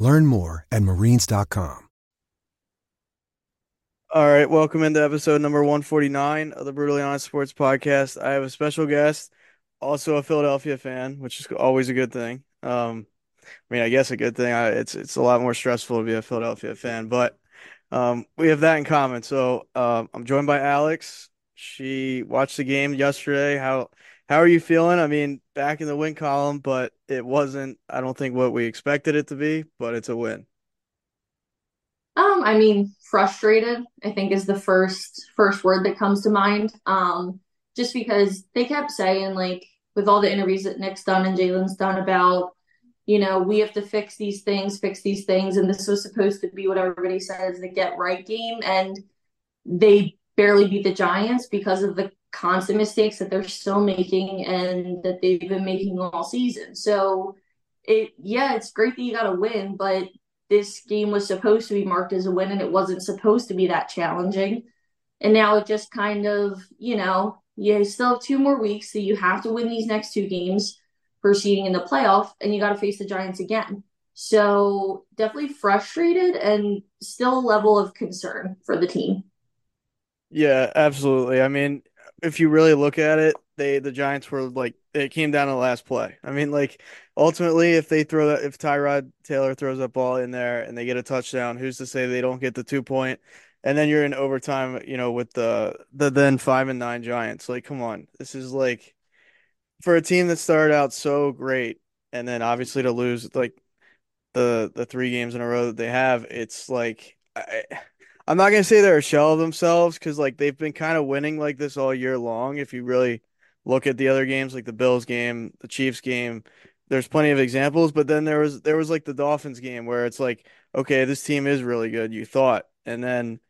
Learn more at marines.com. All right, welcome into episode number 149 of the Brutally Honest Sports Podcast. I have a special guest, also a Philadelphia fan, which is always a good thing. Um, I mean, I guess a good thing. I, it's it's a lot more stressful to be a Philadelphia fan, but um, we have that in common. So uh, I'm joined by Alex. She watched the game yesterday. How how are you feeling? I mean, back in the win column, but it wasn't, I don't think, what we expected it to be, but it's a win. Um, I mean, frustrated, I think is the first first word that comes to mind. Um, just because they kept saying, like, with all the interviews that Nick's done and Jalen's done about, you know, we have to fix these things, fix these things, and this was supposed to be what everybody says the get right game, and they barely beat the Giants because of the constant mistakes that they're still making and that they've been making all season. So it yeah, it's great that you got a win, but this game was supposed to be marked as a win and it wasn't supposed to be that challenging. And now it just kind of, you know, you still have two more weeks, so you have to win these next two games proceeding in the playoff, and you got to face the Giants again. So definitely frustrated and still a level of concern for the team. Yeah, absolutely. I mean, if you really look at it, they the Giants were like it came down to the last play. I mean, like ultimately, if they throw that, if Tyrod Taylor throws that ball in there and they get a touchdown, who's to say they don't get the two point? And then you're in overtime, you know, with the the then five and nine Giants. Like, come on, this is like for a team that started out so great, and then obviously to lose like the the three games in a row that they have, it's like. I, I'm not gonna say they're a shell of themselves because like they've been kind of winning like this all year long. If you really look at the other games, like the Bills game, the Chiefs game, there's plenty of examples. But then there was there was like the Dolphins game where it's like, okay, this team is really good. You thought, and then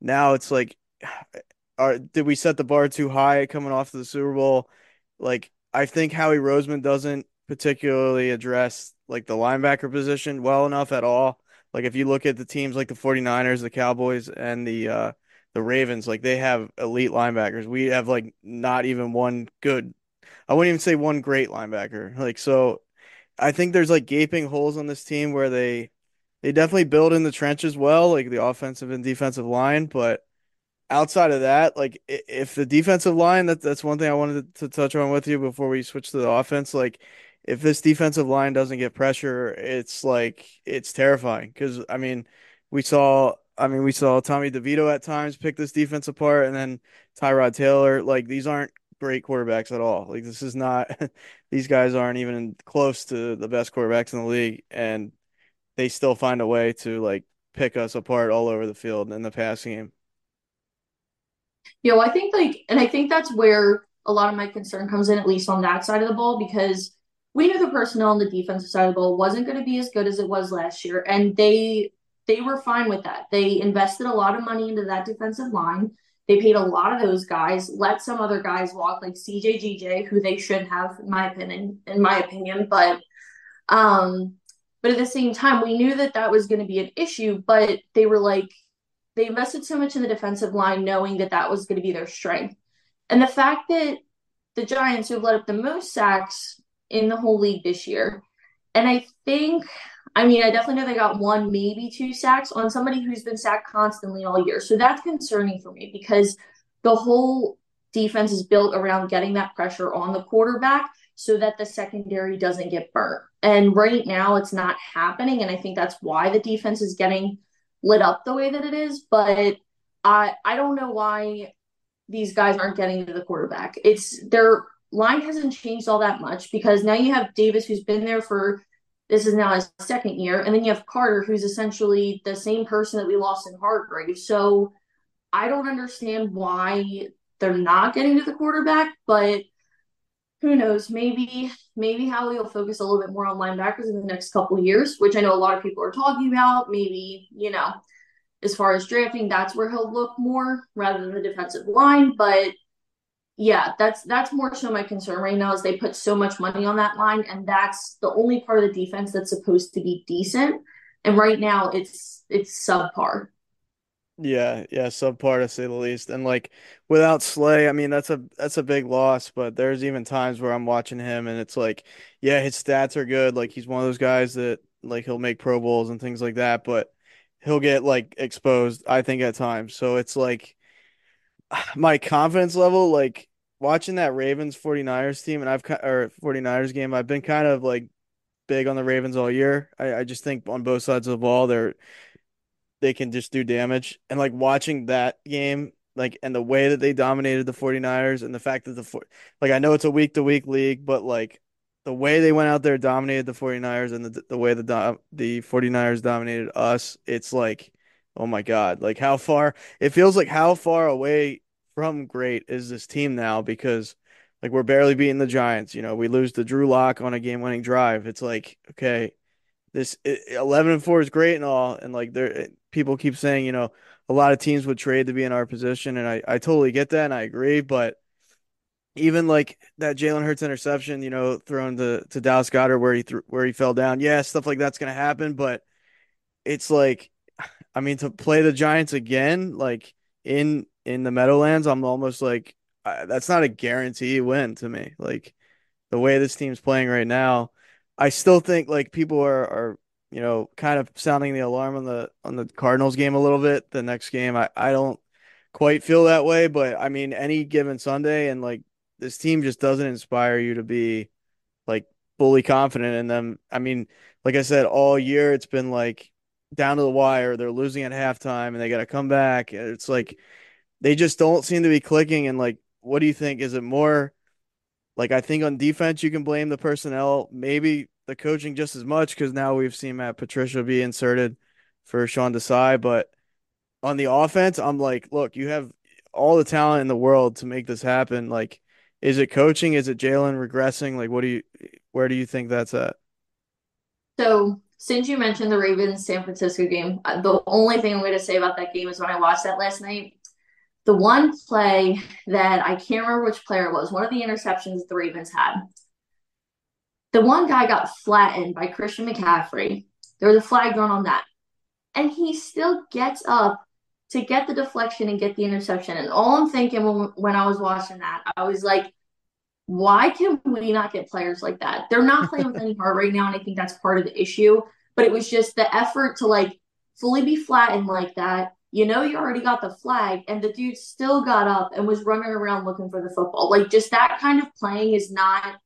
now it's like, are did we set the bar too high coming off the Super Bowl? Like I think Howie Roseman doesn't particularly address like the linebacker position well enough at all. Like if you look at the teams like the 49ers, the Cowboys and the uh the Ravens, like they have elite linebackers. We have like not even one good I wouldn't even say one great linebacker. Like so I think there's like gaping holes on this team where they they definitely build in the trenches well, like the offensive and defensive line, but outside of that, like if the defensive line, that that's one thing I wanted to touch on with you before we switch to the offense, like if this defensive line doesn't get pressure, it's like it's terrifying because I mean, we saw I mean we saw Tommy DeVito at times pick this defense apart, and then Tyrod Taylor. Like these aren't great quarterbacks at all. Like this is not these guys aren't even close to the best quarterbacks in the league, and they still find a way to like pick us apart all over the field in the passing game. You know, I think like, and I think that's where a lot of my concern comes in, at least on that side of the ball, because we knew the personnel on the defensive side of the ball wasn't going to be as good as it was last year, and they they were fine with that. They invested a lot of money into that defensive line. They paid a lot of those guys, let some other guys walk, like CJ GJ, who they should have, in my opinion. In my opinion, but um, but at the same time, we knew that that was going to be an issue. But they were like, they invested so much in the defensive line, knowing that that was going to be their strength, and the fact that the Giants, who have let up the most sacks in the whole league this year. And I think, I mean, I definitely know they got one, maybe two sacks on somebody who's been sacked constantly all year. So that's concerning for me because the whole defense is built around getting that pressure on the quarterback so that the secondary doesn't get burnt. And right now it's not happening. And I think that's why the defense is getting lit up the way that it is. But I I don't know why these guys aren't getting to the quarterback. It's they're line hasn't changed all that much because now you have Davis who's been there for this is now his second year, and then you have Carter who's essentially the same person that we lost in Hargrave. So I don't understand why they're not getting to the quarterback, but who knows? Maybe maybe Howie will focus a little bit more on linebackers in the next couple years, which I know a lot of people are talking about. Maybe you know, as far as drafting, that's where he'll look more rather than the defensive line. But yeah, that's that's more so my concern right now is they put so much money on that line, and that's the only part of the defense that's supposed to be decent. And right now, it's it's subpar. Yeah, yeah, subpar to say the least. And like without Slay, I mean that's a that's a big loss, but there's even times where I'm watching him and it's like, yeah, his stats are good. Like he's one of those guys that like he'll make Pro Bowls and things like that, but he'll get like exposed, I think at times. So it's like my confidence level like watching that Ravens 49ers team and I've or 49ers game, I've been kind of like big on the Ravens all year. I, I just think on both sides of the ball they're they can just do damage. And like watching that game, like and the way that they dominated the 49ers and the fact that the like I know it's a week to week league, but like the way they went out there dominated the 49ers and the the way the the 49ers dominated us, it's like oh my god, like how far it feels like how far away from great is this team now because like we're barely beating the Giants, you know, we lose to Drew Lock on a game-winning drive. It's like, okay, this 11 and 4 is great and all and like there people keep saying, you know, a lot of teams would trade to be in our position, and I, I totally get that and I agree. But even like that Jalen Hurts interception, you know, thrown to, to Dallas Goedert where he threw, where he fell down, yeah, stuff like that's gonna happen. But it's like, I mean, to play the Giants again, like in in the Meadowlands, I'm almost like that's not a guarantee win to me. Like the way this team's playing right now, I still think like people are are you know, kind of sounding the alarm on the on the Cardinals game a little bit. The next game, I I don't quite feel that way, but I mean, any given Sunday, and like this team just doesn't inspire you to be like fully confident in them. I mean, like I said, all year it's been like down to the wire. They're losing at halftime, and they got to come back. It's like they just don't seem to be clicking. And like, what do you think? Is it more? Like I think on defense you can blame the personnel. Maybe the coaching just as much because now we've seen Matt Patricia be inserted for Sean Desai. But on the offense, I'm like, look, you have all the talent in the world to make this happen. Like, is it coaching? Is it Jalen regressing? Like, what do you, where do you think that's at? So, since you mentioned the Ravens San Francisco game, uh, the only thing I'm going to say about that game is when I watched that last night, the one play that I can't remember which player it was, one of the interceptions the Ravens had the one guy got flattened by Christian McCaffrey. There was a flag thrown on that. And he still gets up to get the deflection and get the interception. And all I'm thinking when, when I was watching that, I was like, why can we not get players like that? They're not playing with any heart right now. And I think that's part of the issue. But it was just the effort to like fully be flattened like that. You know, you already got the flag, and the dude still got up and was running around looking for the football. Like, just that kind of playing is not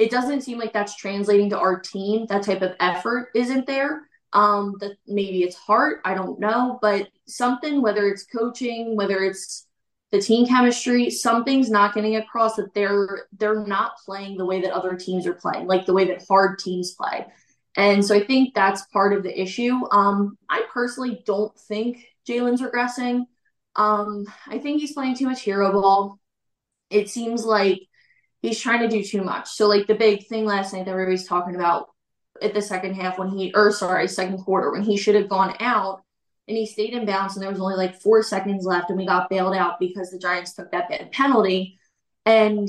it doesn't seem like that's translating to our team. That type of effort isn't there. Um, that maybe it's heart, I don't know, but something, whether it's coaching, whether it's the team chemistry, something's not getting across that they're they're not playing the way that other teams are playing, like the way that hard teams play. And so I think that's part of the issue. Um, I personally don't think Jalen's regressing. Um, I think he's playing too much hero ball. It seems like he's trying to do too much. So like the big thing last night that everybody's talking about at the second half when he or sorry, second quarter when he should have gone out and he stayed in bounds and there was only like four seconds left and we got bailed out because the Giants took that penalty. And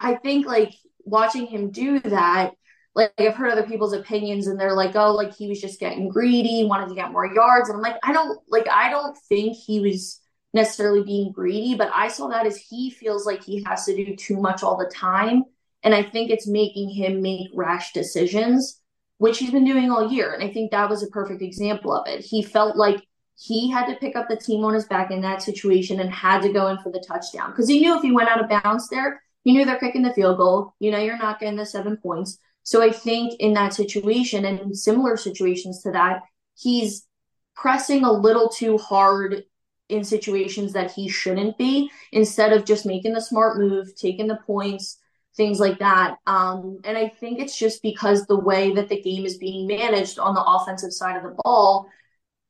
I think like watching him do that, like I've heard other people's opinions and they're like, oh, like he was just getting greedy, wanted to get more yards. And I'm like, I don't like I don't think he was necessarily being greedy, but I saw that as he feels like he has to do too much all the time. And I think it's making him make rash decisions, which he's been doing all year. And I think that was a perfect example of it. He felt like he had to pick up the team on his back in that situation and had to go in for the touchdown because he knew if he went out of bounds there, he knew they're kicking the field goal. You know, you're not getting the seven points. So I think in that situation and similar situations to that, he's pressing a little too hard in situations that he shouldn't be instead of just making the smart move, taking the points, things like that. Um, and I think it's just because the way that the game is being managed on the offensive side of the ball,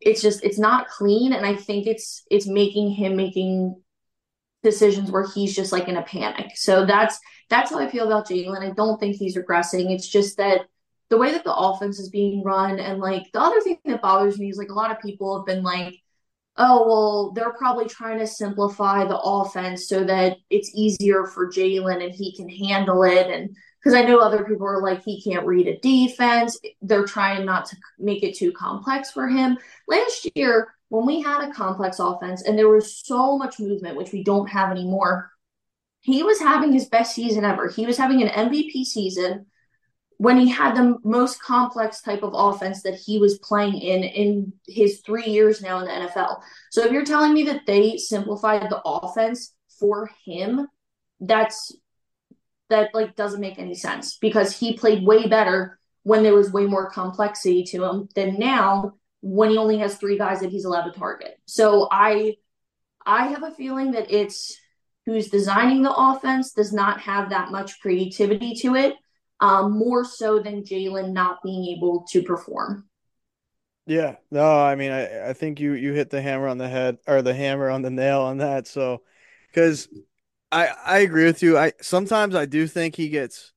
it's just it's not clean. And I think it's it's making him making decisions where he's just like in a panic. So that's that's how I feel about Jalen. I don't think he's regressing. It's just that the way that the offense is being run and like the other thing that bothers me is like a lot of people have been like oh well they're probably trying to simplify the offense so that it's easier for Jalen and he can handle it. And because I know other people are like he can't read a defense. They're trying not to make it too complex for him. Last year when we had a complex offense and there was so much movement which we don't have anymore he was having his best season ever. He was having an MVP season when he had the most complex type of offense that he was playing in in his three years now in the NFL. So if you're telling me that they simplified the offense for him, that's that like doesn't make any sense because he played way better when there was way more complexity to him than now when he only has three guys that he's allowed to target. So I I have a feeling that it's who's designing the offense does not have that much creativity to it um, more so than Jalen not being able to perform. Yeah, no, I mean, I, I think you you hit the hammer on the head or the hammer on the nail on that. So, because I I agree with you. I sometimes I do think he gets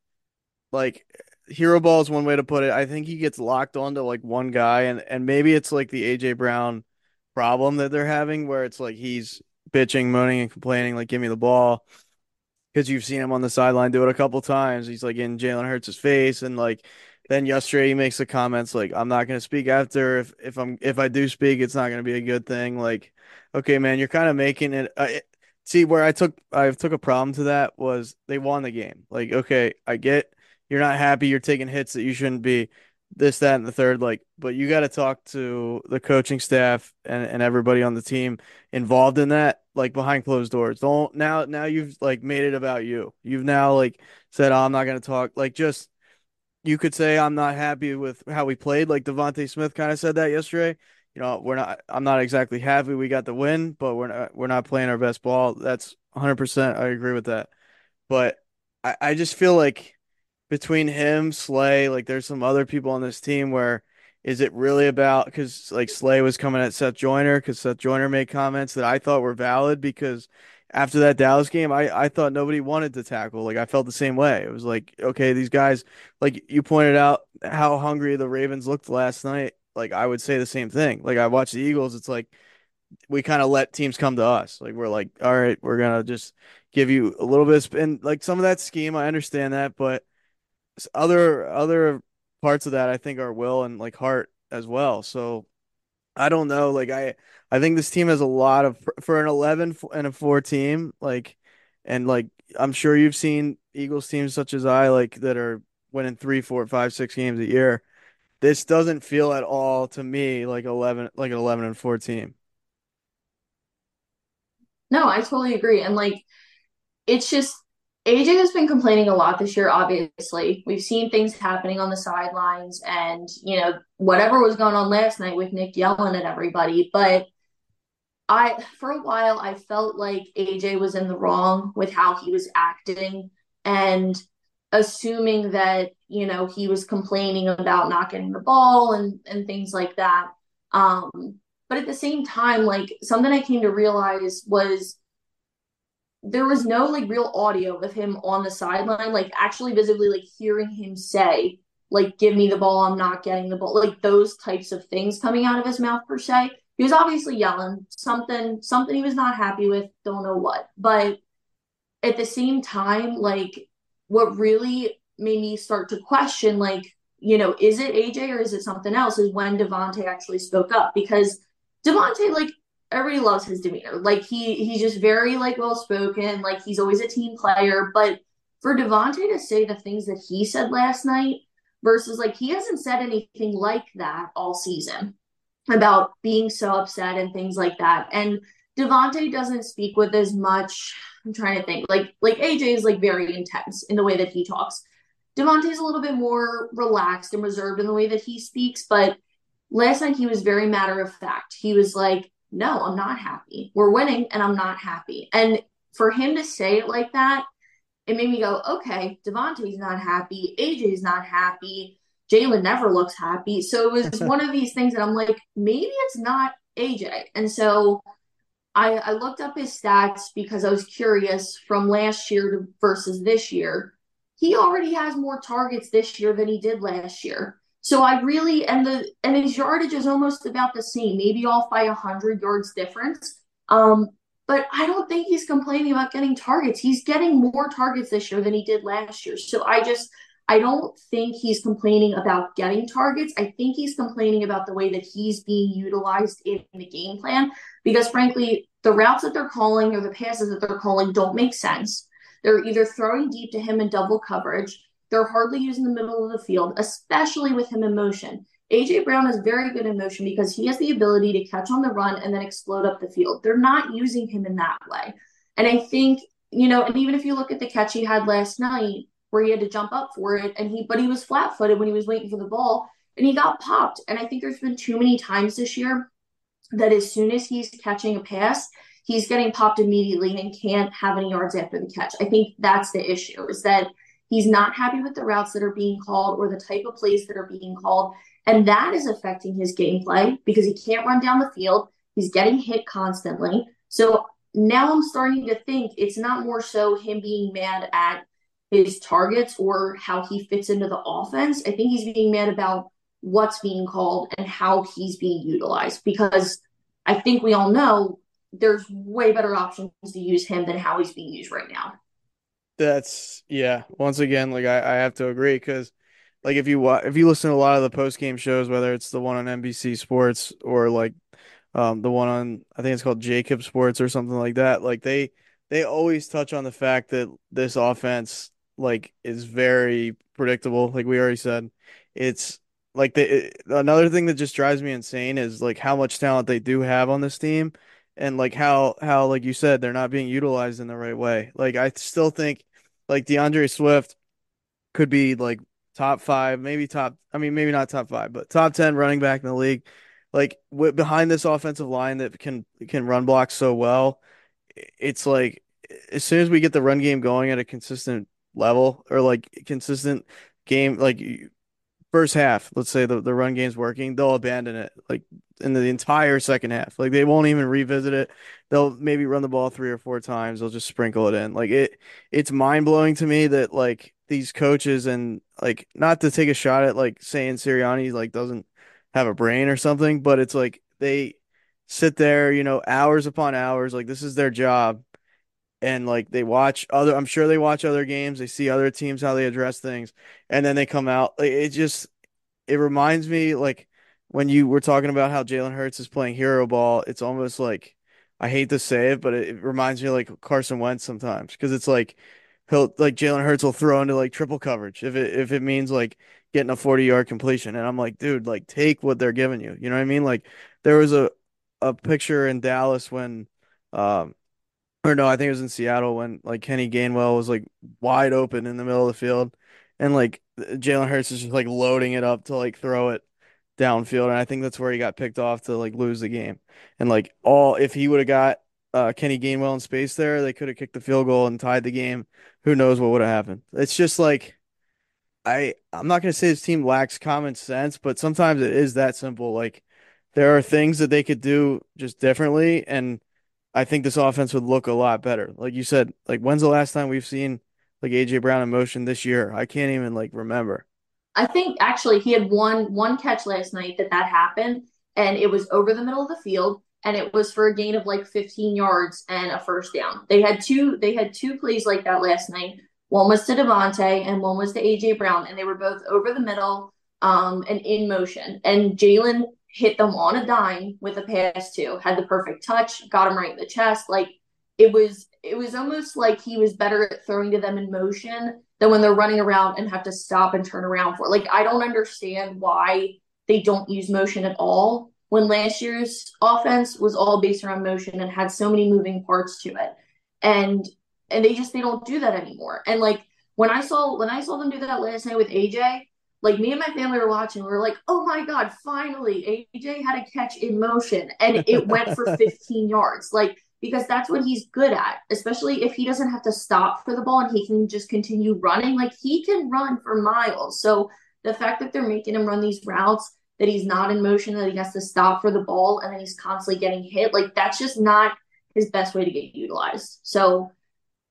like hero ball is one way to put it. I think he gets locked onto like one guy, and and maybe it's like the AJ Brown problem that they're having, where it's like he's bitching, moaning, and complaining, like give me the ball because you've seen him on the sideline do it a couple times. He's like in Jalen Hurts' face, and like then yesterday he makes the comments like, "I'm not going to speak after. If if I'm if I do speak, it's not going to be a good thing." Like, okay, man, you're kind of making it, uh, it. See where I took I took a problem to that was they won the game. Like, okay, I get you're not happy. You're taking hits that you shouldn't be this, that, and the third. Like, but you got to talk to the coaching staff and, and everybody on the team involved in that, like behind closed doors. Don't now, now you've like made it about you. You've now like said, oh, I'm not going to talk. Like, just you could say, I'm not happy with how we played. Like DeVonta Smith kind of said that yesterday. You know, we're not, I'm not exactly happy we got the win, but we're not, we're not playing our best ball. That's 100%. I agree with that. But I, I just feel like, between him, Slay, like there's some other people on this team where is it really about because like Slay was coming at Seth Joyner because Seth Joyner made comments that I thought were valid because after that Dallas game, I, I thought nobody wanted to tackle. Like I felt the same way. It was like, okay, these guys, like you pointed out how hungry the Ravens looked last night. Like I would say the same thing. Like I watched the Eagles, it's like we kind of let teams come to us. Like we're like, all right, we're gonna just give you a little bit of spin. Like some of that scheme, I understand that, but other other parts of that I think are will and like heart as well. So I don't know. Like I I think this team has a lot of for an 11 and a 4 team like and like I'm sure you've seen Eagles teams such as I like that are winning three, four, five, six games a year. This doesn't feel at all to me like 11 like an 11 and 4 team. No, I totally agree. And like it's just AJ has been complaining a lot this year, obviously. We've seen things happening on the sidelines and, you know, whatever was going on last night with Nick yelling at everybody. But I, for a while, I felt like AJ was in the wrong with how he was acting and assuming that, you know, he was complaining about not getting the ball and, and things like that. Um, but at the same time, like something I came to realize was there was no like real audio of him on the sideline, like actually visibly like hearing him say, like, give me the ball, I'm not getting the ball, like those types of things coming out of his mouth per se. He was obviously yelling something, something he was not happy with, don't know what. But at the same time, like what really made me start to question, like, you know, is it AJ or is it something else? Is when DeVonta actually spoke up because DeVonta, like, everybody loves his demeanor. Like he he's just very like well spoken. Like he's always a team player. But for DeVonta to say the things that he said last night versus like he hasn't said anything like that all season about being so upset and things like that. And DeVonta doesn't speak with as much. I'm trying to think. Like like AJ is like very intense in the way that he talks. is a little bit more relaxed and reserved in the way that he speaks, but last night he was very matter of fact. He was like, no, I'm not happy. We're winning and I'm not happy. And for him to say it like that, it made me go, okay, DeVonta's not happy. AJ's not happy. Jalen never looks happy. So it was one of these things that I'm like, maybe it's not AJ. And so I, I looked up his stats because I was curious from last year to versus this year. He already has more targets this year than he did last year. So I really and the and his yardage is almost about the same, maybe off by hundred yards difference. Um, but I don't think he's complaining about getting targets. He's getting more targets this year than he did last year. So I just I don't think he's complaining about getting targets. I think he's complaining about the way that he's being utilized in the game plan because, frankly, the routes that they're calling or the passes that they're calling don't make sense. They're either throwing deep to him in double coverage, they're hardly using the middle of the field, especially with him in motion. AJ Brown is very good in motion because he has the ability to catch on the run and then explode up the field. They're not using him in that way. And I think, you know, and even if you look at the catch he had last night, where he had to jump up for it and he but he was flat footed when he was waiting for the ball and he got popped. And I think there's been too many times this year that as soon as he's catching a pass, he's getting popped immediately and can't have any yards after the catch. I think that's the issue is that he's not happy with the routes that are being called or the type of plays that are being called. And that is affecting his gameplay because he can't run down the field. He's getting hit constantly. So now I'm starting to think it's not more so him being mad at his targets or how he fits into the offense. I think he's being mad about what's being called and how he's being utilized because I think we all know there's way better options to use him than how he's being used right now. That's yeah. Once again, like I, I have to agree because like if you if you listen to a lot of the post game shows, whether it's the one on NBC Sports or like um the one on I think it's called Jacob Sports or something like that, like they they always touch on the fact that this offense like is very predictable. Like we already said, it's like the another thing that just drives me insane is like how much talent they do have on this team, and like how how like you said they're not being utilized in the right way. Like I still think like D'Andre Swift could be like top five, maybe top. I mean, maybe not top five, but top ten running back in the league. Like behind this offensive line that can can run block so well, it's like as soon as we get the run game going at a consistent level or like consistent game, like first half, let's say the, the run game's working, they'll abandon it like in the entire second half. Like they won't even revisit it. They'll maybe run the ball three or four times. They'll just sprinkle it in. Like it it's mind blowing to me that like these coaches and like not to take a shot at like saying Sirianni like doesn't have a brain or something, but it's like they sit there, you know, hours upon hours, like this is their job and like they watch other I'm sure they watch other games, they see other teams how they address things, and then they come out. It just it reminds me like when you were talking about how Jalen Hurts is playing hero ball, it's almost like I hate to say it, but it, reminds me like Carson Wentz sometimes because it's like he'll like Jalen Hurts will throw into like triple coverage if it if it means like getting a 40 yard completion. And I'm like, dude, like take what they're giving you. You know what I mean? Like there was a a picture in Dallas when um or no, I think it was in Seattle when like Kenny Gainwell was like wide open in the middle of the field, and like Jalen Hurts is just like loading it up to like throw it downfield, and I think that's where he got picked off to like lose the game. And like all, if he would have got uh, Kenny Gainwell in space there, they could have kicked the field goal and tied the game. Who knows what would have happened? It's just like I I'm not gonna say this team lacks common sense, but sometimes it is that simple. Like there are things that they could do just differently, and I think this offense would look a lot better. Like you said, like when's the last time we've seen like AJ Brown in motion this year? I can't even like remember. I think actually he had one one catch last night that that happened, and it was over the middle of the field, and it was for a gain of like 15 yards and a first down. They had two they had two plays like that last night. One was to DeVonta and one was to AJ Brown, and they were both over the middle um, and in motion. And Jalen hit them on a dime with a pass too. Had the perfect touch, got him right in the chest. Like it was it was almost like he was better at throwing to them in motion than when they're running around and have to stop and turn around for. Like I don't understand why they don't use motion at all when last year's offense was all based around motion and had so many moving parts to it. And and they just they don't do that anymore. And like when I saw when I saw them do that last night with AJ, like me and my family were watching, we were like, oh my God, finally, AJ had a catch in motion and it went for 15 yards. Like, because that's what he's good at, especially if he doesn't have to stop for the ball and he can just continue running. Like, he can run for miles. So the fact that they're making him run these routes, that he's not in motion, that he has to stop for the ball and then he's constantly getting hit, like, that's just not his best way to get utilized. So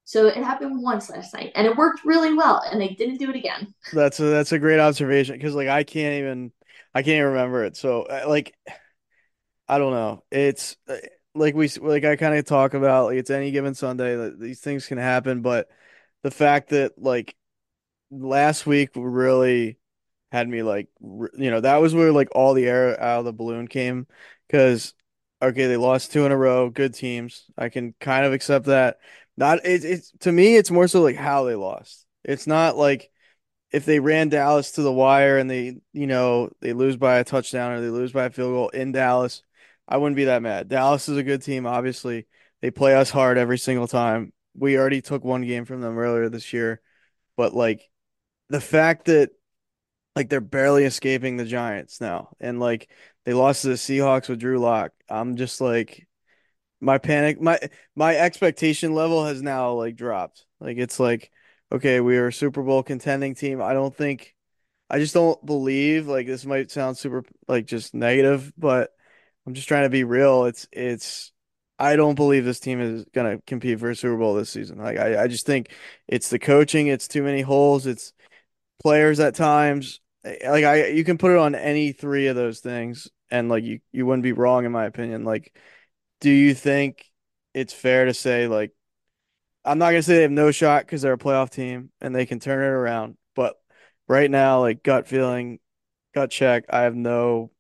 so it happened once last night and it worked really well and they didn't do it again. That's a, that's a great observation because like I can't even I can't even remember it. So uh, like I don't know. It's uh, like we like I kind of talk about like it's any given Sunday that these things can happen, but the fact that like last week really had me like you know that was where like all the air out of the balloon came because okay they lost two in a row good teams I can kind of accept that not it's it's to me it's more so like how they lost. It's not like if they ran Dallas to the wire and they you know they lose by a touchdown or they lose by a field goal in Dallas I wouldn't be that mad. Dallas is a good team obviously. They play us hard every single time. We already took one game from them earlier this year. But like the fact that like they're barely escaping the Giants now, and like they lost to the Seahawks with Drew Lock. I'm just like my panic, my my expectation level has now like dropped. Like it's like okay, we are a Super Bowl contending team. I don't think, I just don't believe. Like this might sound super like just negative, but I'm just trying to be real. It's it's. I don't believe this team is gonna compete for a Super Bowl this season. Like I, I just think it's the coaching. It's too many holes. It's players at times. Eh, like I, you can put it on any three of those things, and like you, you wouldn't be wrong in my opinion. Like, do you think it's fair to say like I'm not gonna say they have no shot because they're a playoff team and they can turn it around, but right now, like gut feeling, gut check, I have no,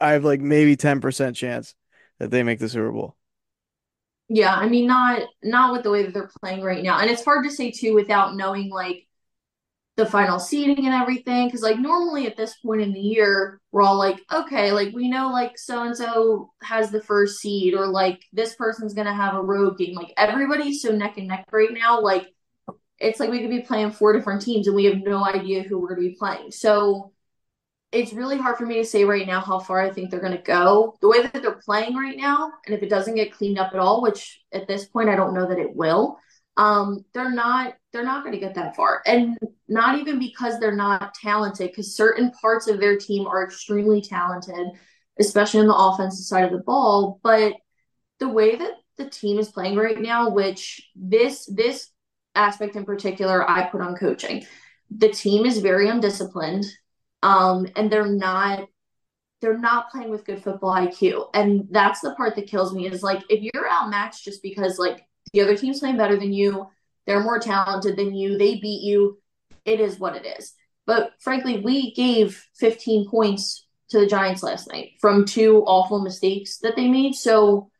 I have like maybe ten percent chance that they make the Super Bowl. Yeah, I mean not not with the way that they're playing right now. And it's hard to say too without knowing like the final seating and everything. Cause like normally at this point in the year, we're all like, okay, like we know like so and so has the first seed, or like this person's gonna have a road game. Like everybody's so neck and neck right now. Like it's like we could be playing four different teams and we have no idea who we're gonna be playing. So it's really hard for me to say right now how far I think they're going to go. The way that they're playing right now, and if it doesn't get cleaned up at all, which at this point I don't know that it will, um, they're not they're not going to get that far, and not even because they're not talented, because certain parts of their team are extremely talented, especially on the offensive side of the ball. But the way that the team is playing right now, which this this aspect in particular, I put on coaching. The team is very undisciplined, um, and they're not they're not playing with good football IQ. And that's the part that kills me is like if you're outmatched just because like the other team's playing better than you. They're more talented than you. They beat you. It is what it is. But frankly, we gave 15 points to the Giants last night from two awful mistakes that they made. So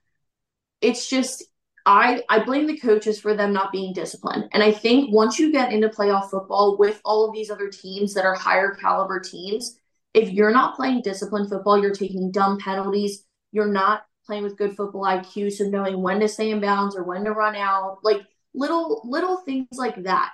it's just I I blame the coaches for them not being disciplined. And I think once you get into playoff football with all of these other teams that are higher caliber teams, if you're not playing disciplined football, you're taking dumb penalties, you're not playing with good football IQ, so knowing when to stay in bounds or when to run out, like little little things like that.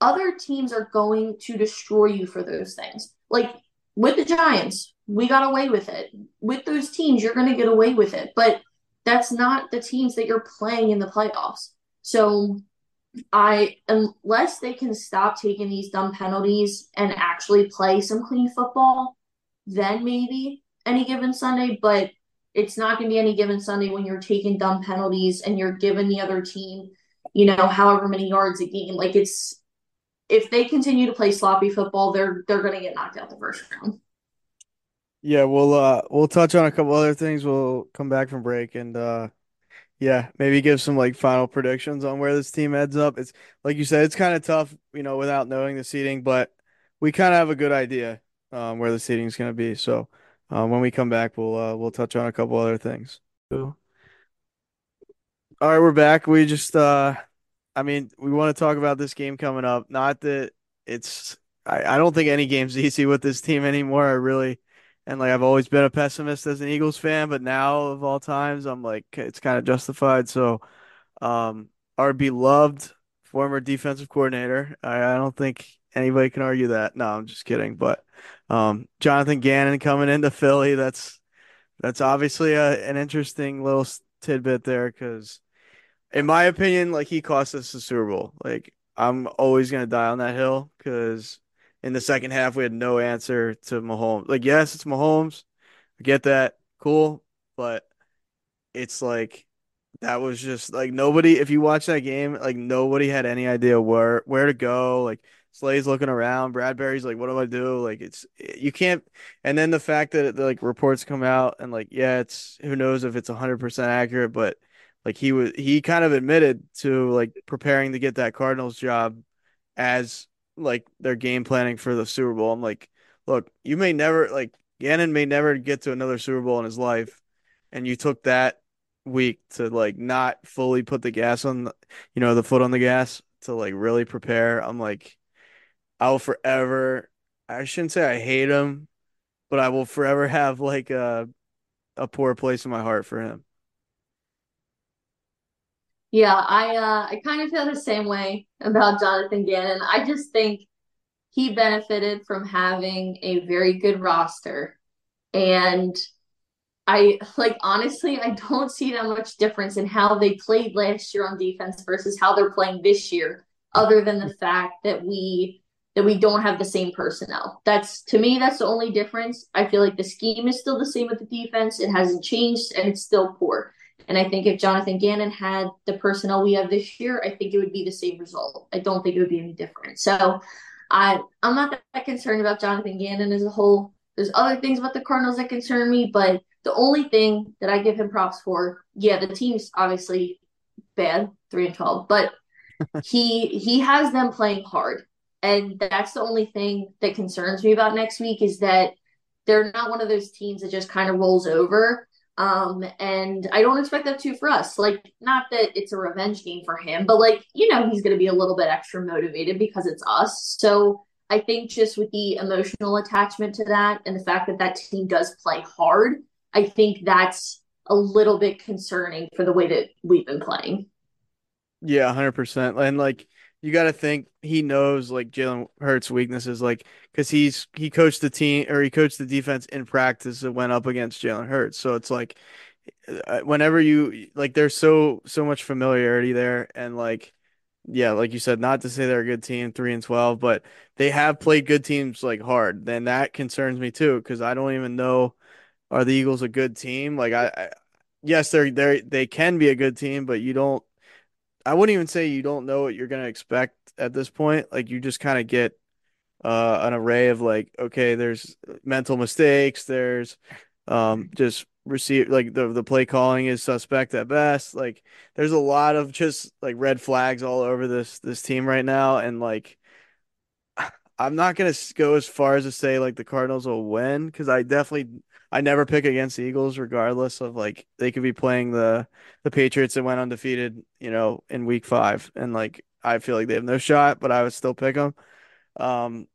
Other teams are going to destroy you for those things. Like with the Giants, we got away with it. With those teams, you're going to get away with it, but that's not the teams that you're playing in the playoffs. So I unless they can stop taking these dumb penalties and actually play some clean football, then maybe any given Sunday, but it's not going to be any given Sunday when you're taking dumb penalties and you're giving the other team, you know, however many yards a game. Like it's if they continue to play sloppy football, they're they're going to get knocked out the first round. Yeah, we'll uh we'll touch on a couple other things. We'll come back from break and uh yeah, maybe give some like final predictions on where this team heads up. It's like you said, it's kind of tough, you know, without knowing the seating, but we kind of have a good idea um, where the seating is going to be. So uh, when we come back, we'll uh, we'll touch on a couple other things. Cool. All right, we're back. We just uh I mean, we want to talk about this game coming up. Not that it's I, I don't think any game's easy with this team anymore. I really and like I've always been a pessimist as an Eagles fan, but now of all times I'm like it's kind of justified. So um our beloved former defensive coordinator, I, I don't think anybody can argue that. No, I'm just kidding. But um, Jonathan Gannon coming into Philly, that's that's obviously a, an interesting little tidbit there because, in my opinion, like he cost us the Super Bowl. Like I'm always gonna die on that hill because in the second half we had no answer to Mahomes. Like yes, it's Mahomes, I get that, cool, but it's like that was just like nobody. If you watch that game, like nobody had any idea where where to go. Like Slay's looking around, Bradberry's like, "What do I do?" Like it's you can't. And then the fact that like reports come out and like yeah, it's who knows if it's hundred percent accurate, but like he was he kind of admitted to like preparing to get that Cardinals job as like their game planning for the Super Bowl. I'm like, look, you may never like Gannon may never get to another Super Bowl in his life, and you took that week to like not fully put the gas on, the, you know, the foot on the gas to like really prepare. I'm like, I'll forever. I shouldn't say I hate him, but I will forever have like a a poor place in my heart for him. Yeah, I uh I kind of feel the same way about Jonathan Gannon. I just think he benefited from having a very good roster. And I like honestly, I don't see that much difference in how they played last year on defense versus how they're playing this year, other than the fact that we that we don't have the same personnel. That's to me, that's the only difference. I feel like the scheme is still the same with the defense. It hasn't changed and it's still poor. And I think if Jonathan Gannon had the personnel we have this year, I think it would be the same result. I don't think it would be any different. So I I'm not that concerned about Jonathan Gannon as a whole. There's other things about the Cardinals that concern me, but the only thing that I give him props for, yeah, the team's obviously bad, three and twelve, but he he has them playing hard. And that's the only thing that concerns me about next week is that they're not one of those teams that just kind of rolls over. Um, and I don't expect that to for us. Like, not that it's a revenge game for him, but like, you know, he's going to be a little bit extra motivated because it's us. So I think just with the emotional attachment to that and the fact that that team does play hard, I think that's a little bit concerning for the way that we've been playing. Yeah, 100%. And like, you got to think he knows like Jalen Hurts' weaknesses, like because he's he coached the team or he coached the defense in practice that went up against Jalen Hurts. So it's like uh, whenever you like, there's so so much familiarity there, and like yeah, like you said, not to say they're a good team, three and twelve, but they have played good teams like hard. Then that concerns me too because I don't even know are the Eagles a good team. Like I, I yes, they're they they can be a good team, but you don't I wouldn't even say you don't know what you're gonna expect at this point. Like you just kind of get uh, an array of like, okay, there's mental mistakes, there's um, just receive like the the play calling is suspect at best. Like there's a lot of just like red flags all over this this team right now, and like I'm not gonna go as far as to say like the Cardinals will win because I definitely I never pick against the Eagles, regardless of like they could be playing the the Patriots that went undefeated, you know, in Week Five, and like I feel like they have no shot, but I would still pick them. Um,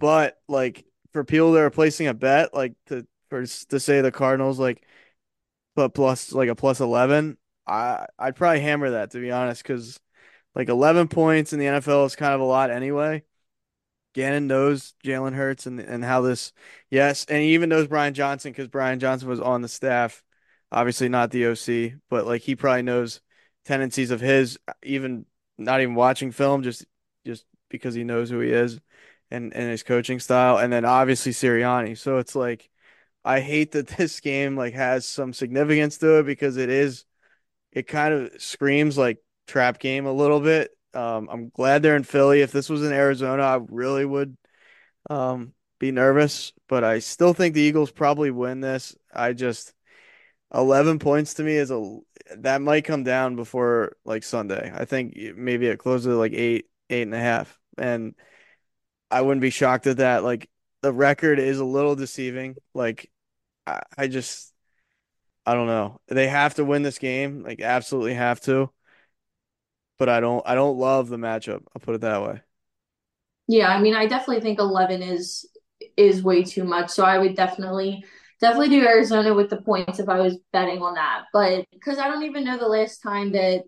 but like for people that are placing a bet, like to for to say the Cardinals like but plus like a plus eleven, I I'd probably hammer that to be honest, because like eleven points in the NFL is kind of a lot anyway. Gannon knows Jalen Hurts and and how this, yes, and he even knows Brian Johnson because Brian Johnson was on the staff, obviously not the OC, but like he probably knows tendencies of his, even not even watching film, just just because he knows who he is and and his coaching style, and then obviously Sirianni. So it's like I hate that this game like has some significance to it because it is, it kind of screams like trap game a little bit um, I'm glad they're in Philly. If this was in Arizona, I really would um, be nervous, but I still think the Eagles probably win this. I just 11 points to me is a that might come down before like Sunday. I think maybe it closes at like eight, eight and a half, and I wouldn't be shocked at that. Like the record is a little deceiving. Like I, I just I don't know. They have to win this game. Like absolutely have to but I don't I don't love the matchup. I'll put it that way. Yeah, I mean, I definitely think 11 is is way too much. So I would definitely definitely do Arizona with the points if I was betting on that. But because I don't even know the last time that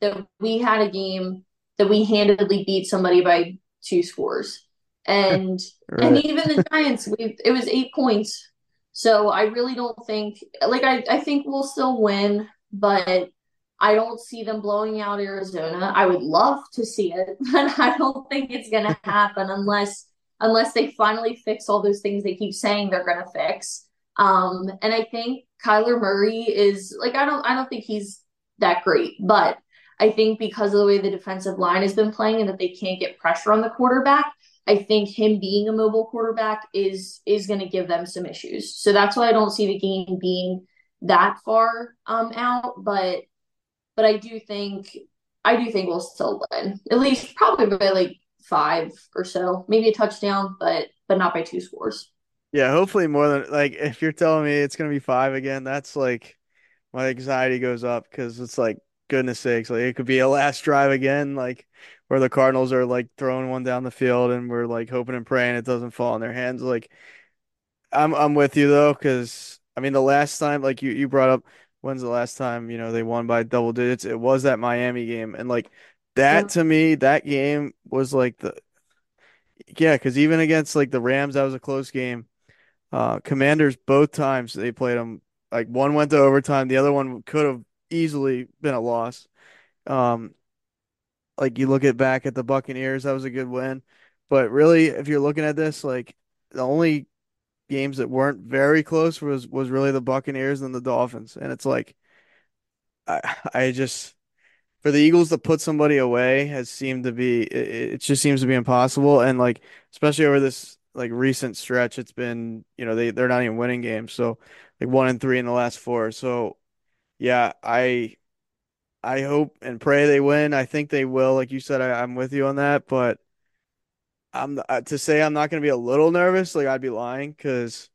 that we had a game that we handedly beat somebody by two scores. And right. and even the Giants, we it was eight points. So I really don't think like I, I think we'll still win, but I don't see them blowing out Arizona. I would love to see it, but I don't think it's going to happen unless unless they finally fix all those things they keep saying they're going to fix. Um, and I think Kyler Murray is like I don't I don't think he's that great. But I think because of the way the defensive line has been playing and that they can't get pressure on the quarterback, I think him being a mobile quarterback is is going to give them some issues. So that's why I don't see the game being that far um, out. But but I do think I do think we'll still win at least probably by like five or so, maybe a touchdown, but but not by two scores. Yeah, hopefully more than like if you're telling me it's gonna be five again, that's like my anxiety goes up because it's like goodness sakes, like it could be a last drive again, like where the Cardinals are like throwing one down the field and we're like hoping and praying it doesn't fall in their hands. Like I'm I'm with you though, because I mean the last time like you you brought up when's the last time you know they won by double digits? It was that Miami game, and like that Yeah. to me, that game was like the yeah, because even against like the Rams, that was a close game. Uh, Commanders both times they played them like one went to overtime, the other one could have easily been a loss. Um, like you look at back at the Buccaneers, that was a good win. But really, if you're looking at this, like the only games that weren't very close was was really the Buccaneers and the Dolphins. And it's like I I just for the Eagles to put somebody away has seemed to be it, it just seems to be impossible. And like especially over this like recent stretch, it's been you know they they're not even winning games. So like one and three in the last four. So yeah, I I hope and pray they win. I think they will. Like you said, I, I'm with you on that. But I'm uh, to say I'm not going to be a little nervous. Like I'd be lying because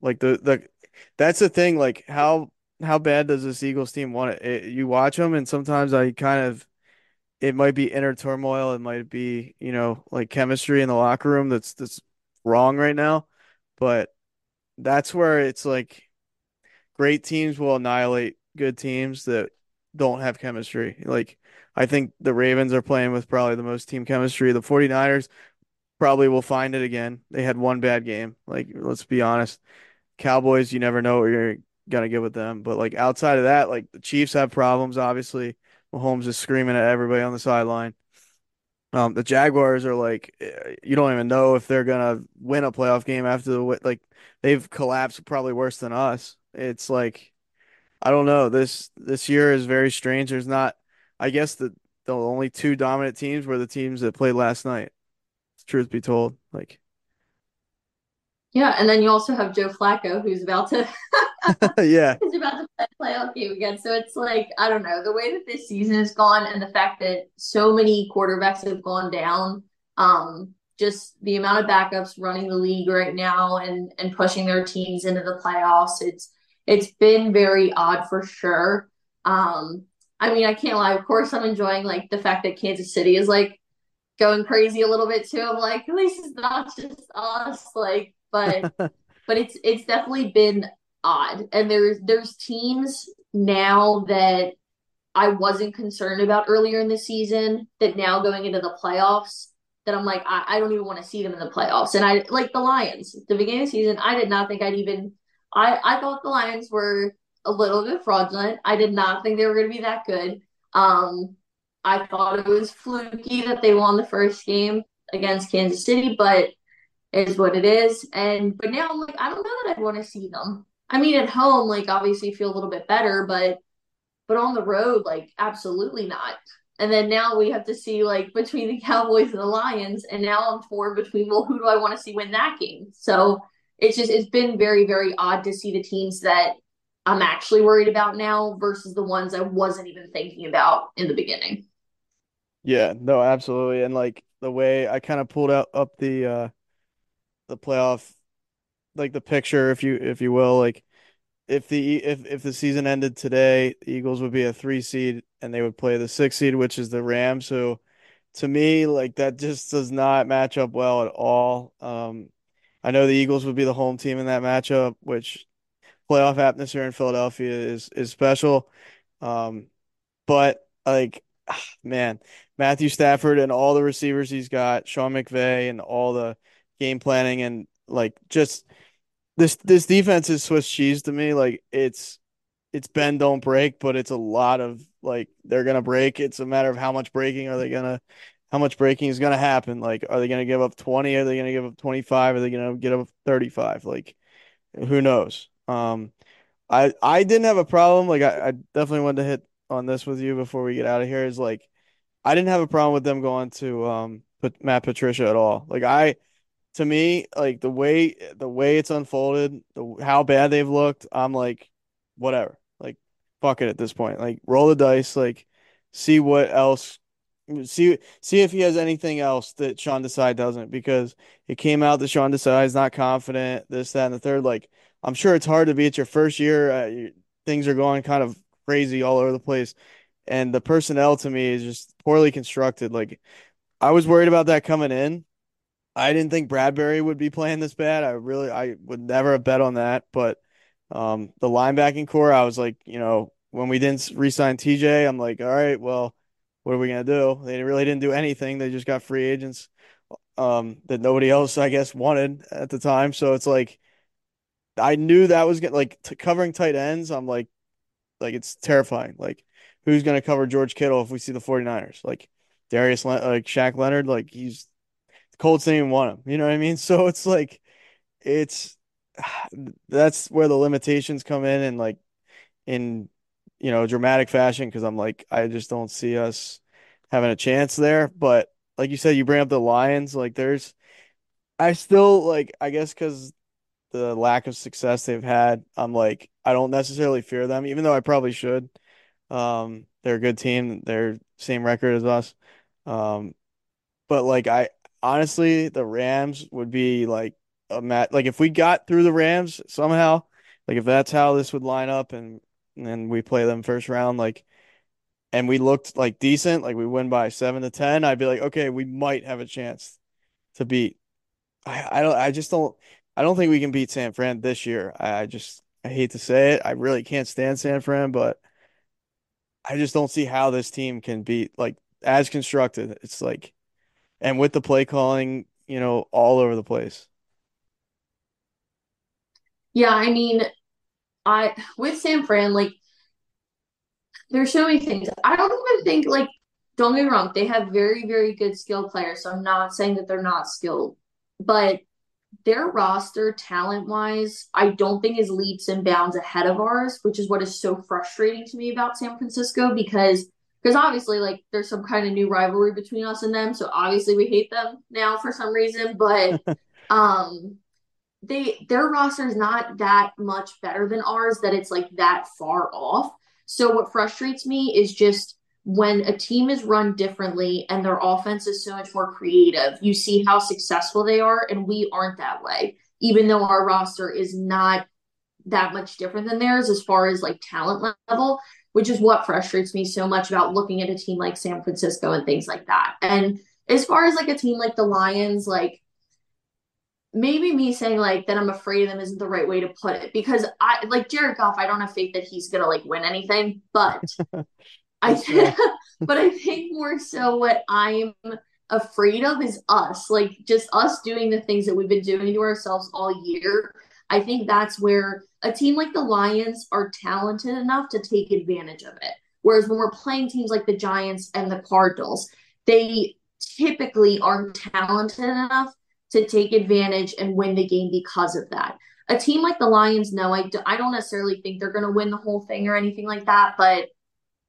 like the the that's the thing. Like how how bad does this Eagles team want it? it? You watch them, and sometimes I kind of it might be inner turmoil. It might be you know like chemistry in the locker room that's that's wrong right now. But that's where it's like great teams will annihilate good teams that don't have chemistry. Like I think the Ravens are playing with probably the most team chemistry. The 49ers probably will find it again. They had one bad game. Like let's be honest. Cowboys, you never know what you're gonna get with them. But like outside of that, like the Chiefs have problems, obviously. Mahomes is screaming at everybody on the sideline. Um, the Jaguars are like, eh, you don't even know if they're gonna win a playoff game after the like they've collapsed probably worse than us. It's like I don't know. This this year is very strange. There's not, I guess the the only two dominant teams were the teams that played last night. Truth be told, like Yeah, and then you also have Joe Flacco who's about to yeah, who's about to play a playoff game again. So it's like, I don't know, the way that this season has gone and the fact that so many quarterbacks have gone down, um, just the amount of backups running the league right now and and pushing their teams into the playoffs, it's it's been very odd for sure. Um, I mean, I can't lie, of course I'm enjoying like the fact that Kansas City is like going crazy a little bit too. I'm like, at least it's not just us, like, but but it's it's definitely been odd. And there's there's teams now that I wasn't concerned about earlier in the season that now going into the playoffs that I'm like, I, I don't even want to see them in the playoffs. And I like the Lions. The beginning of the season, I did not think I'd even I, I thought the Lions were a little bit fraudulent. I did not think they were gonna be that good. Um I thought it was fluky that they won the first game against Kansas City, but is what it is. And but now I'm like, I don't know that I'd want to see them. I mean, at home, like obviously feel a little bit better, but but on the road, like absolutely not. And then now we have to see like between the Cowboys and the Lions, and now I'm torn between well, who do I want to see win that game? So it's just it's been very, very odd to see the teams that I'm actually worried about now versus the ones I wasn't even thinking about in the beginning. Yeah, no, absolutely. And like the way I kind of pulled out up the uh the playoff like the picture, if you if you will, like if the if if the season ended today, the Eagles would be a three seed and they would play the six seed, which is the Rams. So to me, like that just does not match up well at all. Um, I know the Eagles would be the home team in that matchup, which playoff atmosphere in Philadelphia is is special. Um, but like, man, Matthew Stafford and all the receivers he's got, Sean McVay and all the game planning and like just this this defense is Swiss cheese to me. Like it's it's bend don't break, but it's a lot of like they're gonna break. It's a matter of how much breaking are they gonna how much breaking is gonna happen. Like are they gonna give up 20? Are they gonna give up 25? Are they gonna get up 35? Like who knows? Um I I didn't have a problem. Like I, I definitely wanted to hit on this with you before we get out of here is like I didn't have a problem with them going to um put Matt Patricia at all. Like I to me, like the way the way it's unfolded, the how bad they've looked, I'm like whatever. Like fuck it at this point. Like roll the dice, like see what else see see if he has anything else that Sean Desai doesn't because it came out that Sean Desai is not confident, this, that, and the third. Like I'm sure it's hard to be at your first year. Uh, you, things are going kind of crazy all over the place, and the personnel to me is just poorly constructed. Like I was worried about that coming in. I didn't think Bradberry would be playing this bad. I really I would never have bet on that, but um, the linebacking corps, I was like, you know, when we didn't re-sign TJ, I'm like, all right, well what are we gonna do? They really didn't do anything. They just got free agents um, that nobody else, I guess, wanted at the time. So it's like I knew that was gonna like covering tight ends. I'm like, like it's terrifying. Like who's gonna cover George Kittle if we see the 49ers? Like Darius, Le- like Shaq Leonard, like he's the Colts didn't even want him. You know what I mean? So it's like it's that's where the limitations come in and like in you know, dramatic fashion because I'm like, I just don't see us having a chance there. But like you said, you bring up the Lions, like there's, I still like, I guess because the lack of success they've had, I'm like, I don't necessarily fear them, even though I probably should. Um, they're a good team. They're same record as us. Um, but like I honestly, the Rams would be like a mat. Like if we got through the Rams somehow, like if that's how this would line up, and and we play them first round, like, and we looked like decent, like we win by seven to ten, I'd be like, okay, we might have a chance to beat. I, I don't, I just don't, I don't think we can beat San Fran this year. I, I just, I hate to say it, I really can't stand San Fran, but I just don't see how this team can be like as constructed. It's like, and with the play calling, you know, all over the place. Yeah, I mean, I with San Fran, like there's so many things. I don't even think like don't get me wrong, they have very, very good skilled players. So I'm not saying that they're not skilled, but their roster talent wise, I don't think is leaps and bounds ahead of ours, which is what is so frustrating to me about San Francisco because because obviously like there's some kind of new rivalry between us and them. So obviously we hate them now for some reason. But um they their roster is not that much better than ours that it's like that far off. So what frustrates me is just when a team is run differently and their offense is so much more creative, you see how successful they are, and we aren't that way. Even though our roster is not that much different than theirs as far as like talent level, which is what frustrates me so much about looking at a team like San Francisco and things like that. And as far as like a team like the Lions, like maybe me saying like that I'm afraid of them isn't the right way to put it because I like Jared Goff. I don't have faith that he's gonna like win anything, but I but I think more so what I'm afraid of is us, like just us doing the things that we've been doing to ourselves all year. I think that's where a team like the Lions are talented enough to take advantage of it. Whereas when we're playing teams like the Giants and the Cardinals, they typically aren't talented enough to take advantage and win the game because of that. A team like the Lions, no, I, do, I don't necessarily think they're going to win the whole thing or anything like that, but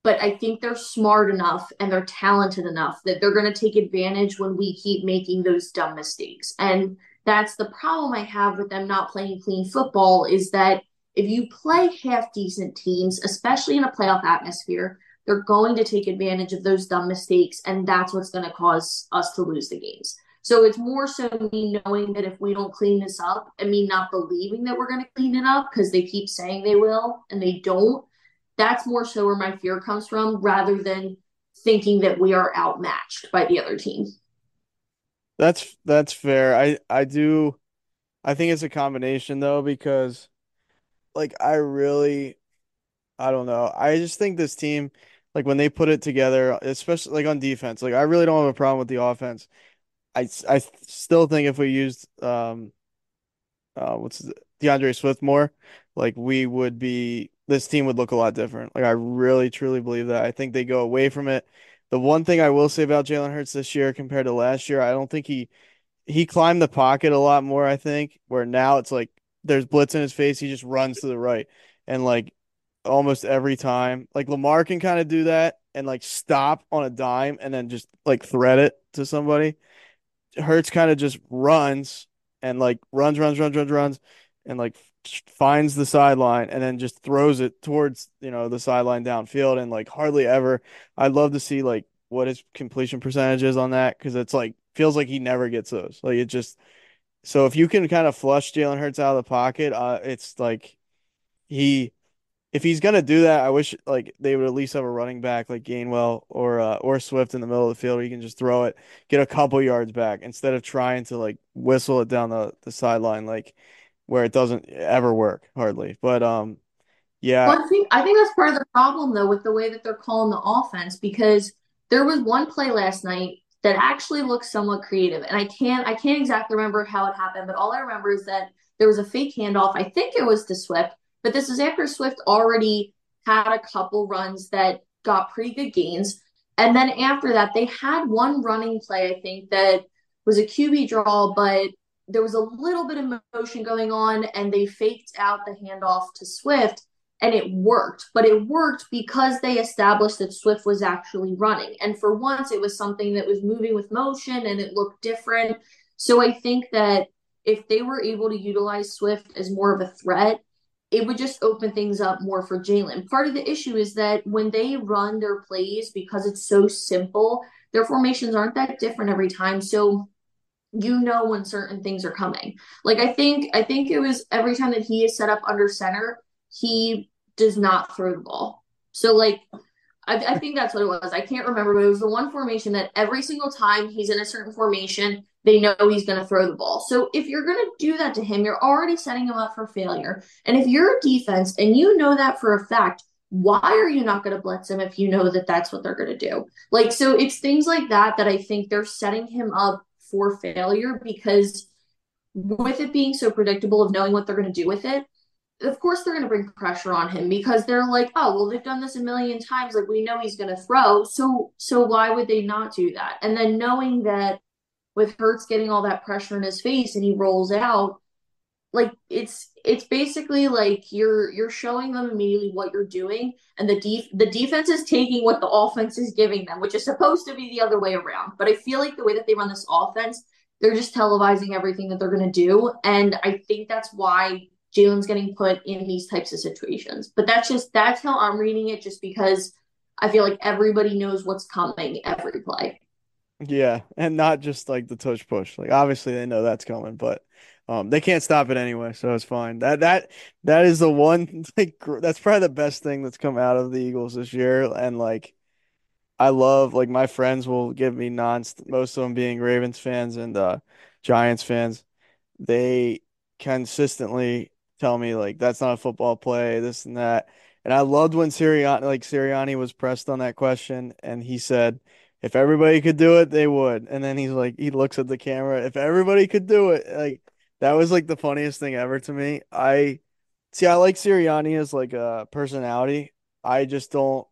but I think they're smart enough and they're talented enough that they're going to take advantage when we keep making those dumb mistakes. And that's the problem I have with them not playing clean football is that if you play half decent teams, especially in a playoff atmosphere, they're going to take advantage of those dumb mistakes, and that's what's going to cause us to lose the games. So it's more so me knowing that if we don't clean this up and me not believing that we're going to clean it up because they keep saying they will and they don't. That's more so where my fear comes from rather than thinking that we are outmatched by the other team. That's that's fair. I I do I think it's a combination though because like I really I don't know. I just think this team like when they put it together, especially like on defense, like I really don't have a problem with the offense. I, I still think if we used um uh what's the, D'Andre Swift more, like we would be this team would look a lot different. Like I really truly believe that. I think they go away from it. The one thing I will say about Jalen Hurts this year compared to last year, I don't think he he climbed the pocket a lot more, I think, where now it's like there's blitz in his face, he just runs to the right. And like almost every time. Like Lamar can kind of do that and like stop on a dime and then just like thread it to somebody. Hurts kind of just runs and like runs, runs, runs, runs, runs, and like finds the sideline and then just throws it towards you know the sideline downfield and like hardly ever. I'd love to see like what his completion percentage is on that because it's like feels like he never gets those. Like it just so if you can kind of flush Jalen Hurts out of the pocket, uh, it's like he if he's gonna do that, I wish like they would at least have a running back like Gainwell or uh, or Swift in the middle of the field where you can just throw it, get a couple yards back instead of trying to like whistle it down the, the sideline like where it doesn't ever work hardly. But um yeah. Well, I think I think that's part of the problem though with the way that they're calling the offense because there was one play last night that actually looked somewhat creative and I can't I can't exactly remember how it happened, but all I remember is that there was a fake handoff. I think it was to Swift but this is after Swift already had a couple runs that got pretty good gains. And then after that, they had one running play, I think, that was a QB draw, but there was a little bit of motion going on, and they faked out the handoff to Swift, and it worked. But it worked because they established that Swift was actually running. And for once, it was something that was moving with motion and it looked different. So I think that if they were able to utilize Swift as more of a threat, it would just open things up more for Jalen. Part of the issue is that when they run their plays, because it's so simple, their formations aren't that different every time. So you know when certain things are coming. Like I think I think it was every time that he is set up under center, he does not throw the ball. So like I, I think that's what it was. I can't remember, but it was the one formation that every single time he's in a certain formation, they know he's going to throw the ball. So if you're going to do that to him, you're already setting him up for failure. And if you're a defense and you know that for a fact, why are you not going to blitz him if you know that that's what they're going to do? Like, so it's things like that that I think they're setting him up for failure because with it being so predictable of knowing what they're going to do with it, of course they're going to bring pressure on him because they're like, oh, well, they've done this a million times. Like we know he's going to throw. So, so why would they not do that? And then knowing that with Hurts getting all that pressure in his face and he rolls out, like it's it's basically like you're you're showing them immediately what you're doing, and the def- the defense is taking what the offense is giving them, which is supposed to be the other way around. But I feel like the way that they run this offense, they're just televising everything that they're going to do, and I think that's why Jalen's getting put in these types of situations. But that's just that's how I'm reading it, just because I feel like everybody knows what's coming every play. Yeah, and not just like the tush push. Like obviously they know that's coming, but um they can't stop it anyway, so it's fine. That that that is the one like that's probably the best thing that's come out of the Eagles this year and like I love like my friends will give me non most of them being Ravens fans and uh Giants fans. They consistently tell me like that's not a football play, this and that. And I loved when Sirianni like Sirianni was pressed on that question and he said if everybody could do it, they would. And then he's like, he looks at the camera. If everybody could do it, like that was like the funniest thing ever to me. I see. I like Sirianni as like a personality. I just don't.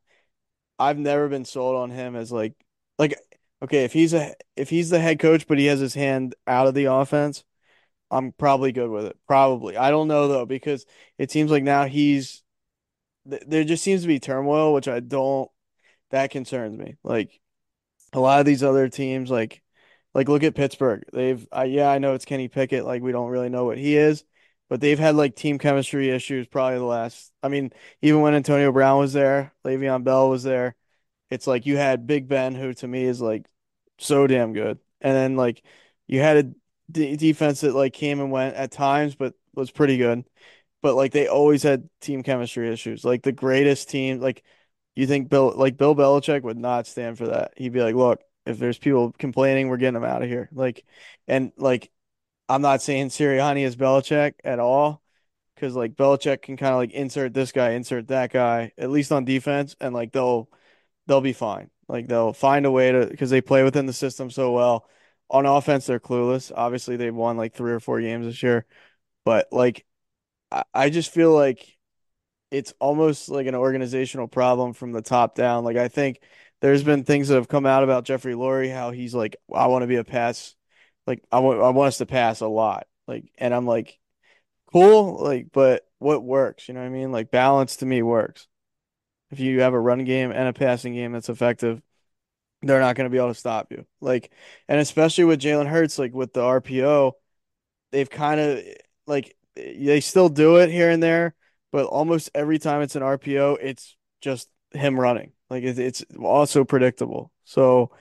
I've never been sold on him as like like okay if he's a if he's the head coach but he has his hand out of the offense i'm probably good with it probably i don't know though because it seems like now he's there just seems to be turmoil which i don't that concerns me like a lot of these other teams like like look at Pittsburgh. They've uh, yeah, I know it's Kenny Pickett, like we don't really know what he is, but they've had like team chemistry issues probably the last I mean, even when Antonio Brown was there, Le'Veon Bell was there, it's like you had Big Ben who to me is like so damn good. And then like you had a d- defense that like came and went at times but was pretty good. But like they always had team chemistry issues. Like the greatest team like you think Bill like Bill Belichick would not stand for that? He'd be like, "Look, if there's people complaining, we're getting them out of here." Like, and like, I'm not saying Sirianni is Belichick at all, because like Belichick can kind of like insert this guy, insert that guy, at least on defense, and like they'll they'll be fine. Like they'll find a way to because they play within the system so well. On offense, they're clueless. Obviously, they've won like three or four games this year, but like, I, I just feel like it's almost like an organizational problem from the top down. Like I think there's been things that have come out about Jeffrey Lurie, how he's like, I want to be a pass, like I want I want us to pass a lot. Like, and I'm like, cool, like, but what works? You know what I mean? Like balance to me works. If you have a run game and a passing game that's effective, they're not going to be able to stop you. Like, and especially with Jalen Hurts, like with the RPO, they've kind of like they still do it here and there, but almost every time it's an RPO, it's just him running. Like it's it's also predictable. So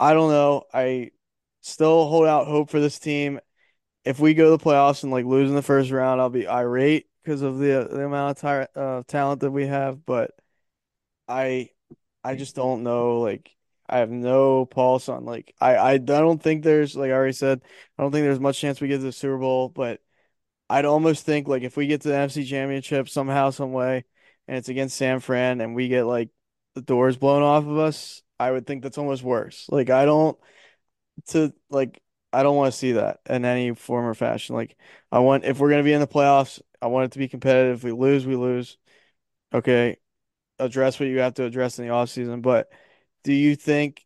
I don't know. I still hold out hope for this team. If we go to the playoffs and like lose in the first round, I'll be irate because of the the amount of uh, talent that we have. But I I just don't know. Like I have no pulse on like I I, I don't think there's like I already said I don't think there's much chance we get to the Super Bowl. But I'd almost think like if we get to the NFC Championship somehow, some way, and it's against San Fran and we get like the doors blown off of us, I would think that's almost worse. Like I don't to like I don't want to see that in any form or fashion. Like I want if we're gonna be in the playoffs, I want it to be competitive. If we lose, we lose. Okay. Address what you have to address in the offseason. But do you think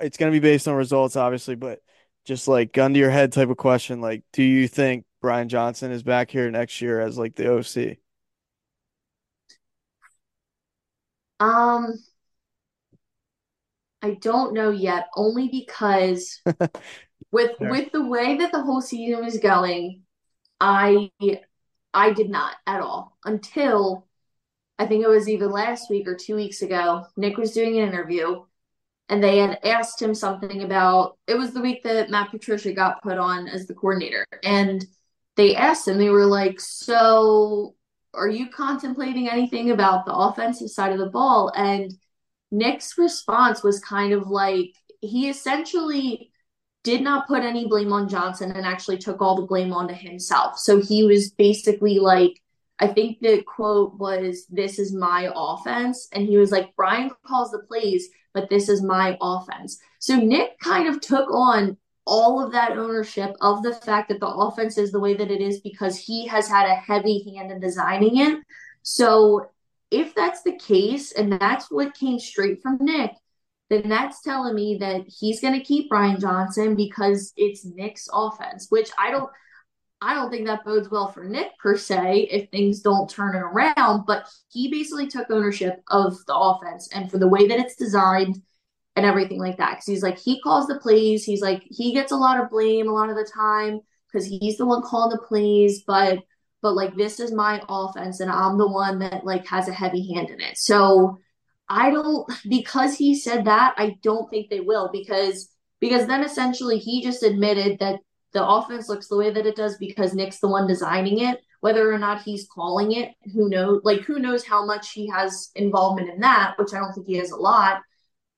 it's gonna be based on results, obviously, but just like gun to your head type of question, like do you think Brian Johnson is back here next year as like the OC? Um, I don't know yet, only because with with the way that the whole season was going, I I did not at all until I think it was even last week or two weeks ago. Nick was doing an interview and they had asked him something about it was the week that Matt Patricia got put on as the coordinator. And they asked him, they were like, So are you contemplating anything about the offensive side of the ball? And Nick's response was kind of like he essentially did not put any blame on Johnson and actually took all the blame onto himself. So he was basically like, I think the quote was, This is my offense. And he was like, Brian calls the plays, but this is my offense. So Nick kind of took on all of that ownership of the fact that the offense is the way that it is because he has had a heavy hand in designing it. So if that's the case, and that's what came straight from Nick, then that's telling me that he's going to keep Brian Johnson because it's Nick's offense, which I don't. I don't think that bodes well for Nick per se if things don't turn it around, but he basically took ownership of the offense and for the way that it's designed and everything like that. Cause he's like, he calls the plays. He's like, he gets a lot of blame a lot of the time because he's the one calling the plays, but but like this is my offense and I'm the one that like has a heavy hand in it. So I don't because he said that, I don't think they will because because then essentially he just admitted that the offense looks the way that it does because Nick's the one designing it. Whether or not he's calling it, who knows? Like who knows how much he has involvement in that, which I don't think he has a lot.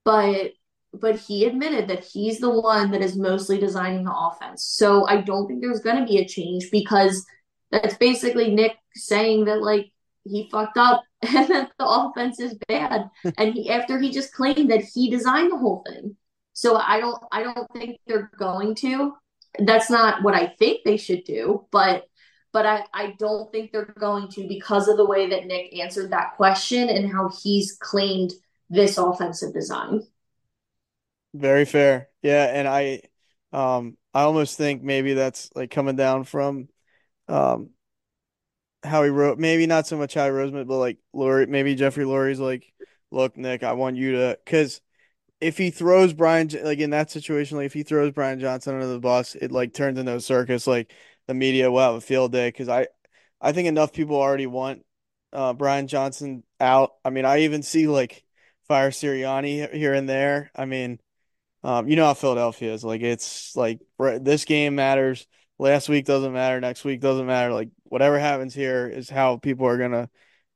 But but he admitted that he's the one that is mostly designing the offense. So I don't think there's going to be a change because that's basically Nick saying that like he fucked up and that the offense is bad. and he after he just claimed that he designed the whole thing. So I don't I don't think they're going to. That's not what I think they should do, but but I, I don't think they're going to because of the way that Nick answered that question and how he's claimed this offensive design. Very fair. Yeah, and I um I almost think maybe that's like coming down from um how he wrote maybe not so much Howie Roseman, but like Lurie, maybe Jeffrey Lurie's like, look, Nick, I want you to because if he throws Brian like in that situation, like if he throws Brian Johnson under the bus, it like turns into a circus. Like the media will have a field day because I I think enough people already want uh, Brian Johnson out. I mean, I even see like fire Sirianni here and there. I mean, um, you know how Philadelphia is. Like it's like this game matters. Last week doesn't matter. Next week doesn't matter. Like whatever happens here is how people are gonna,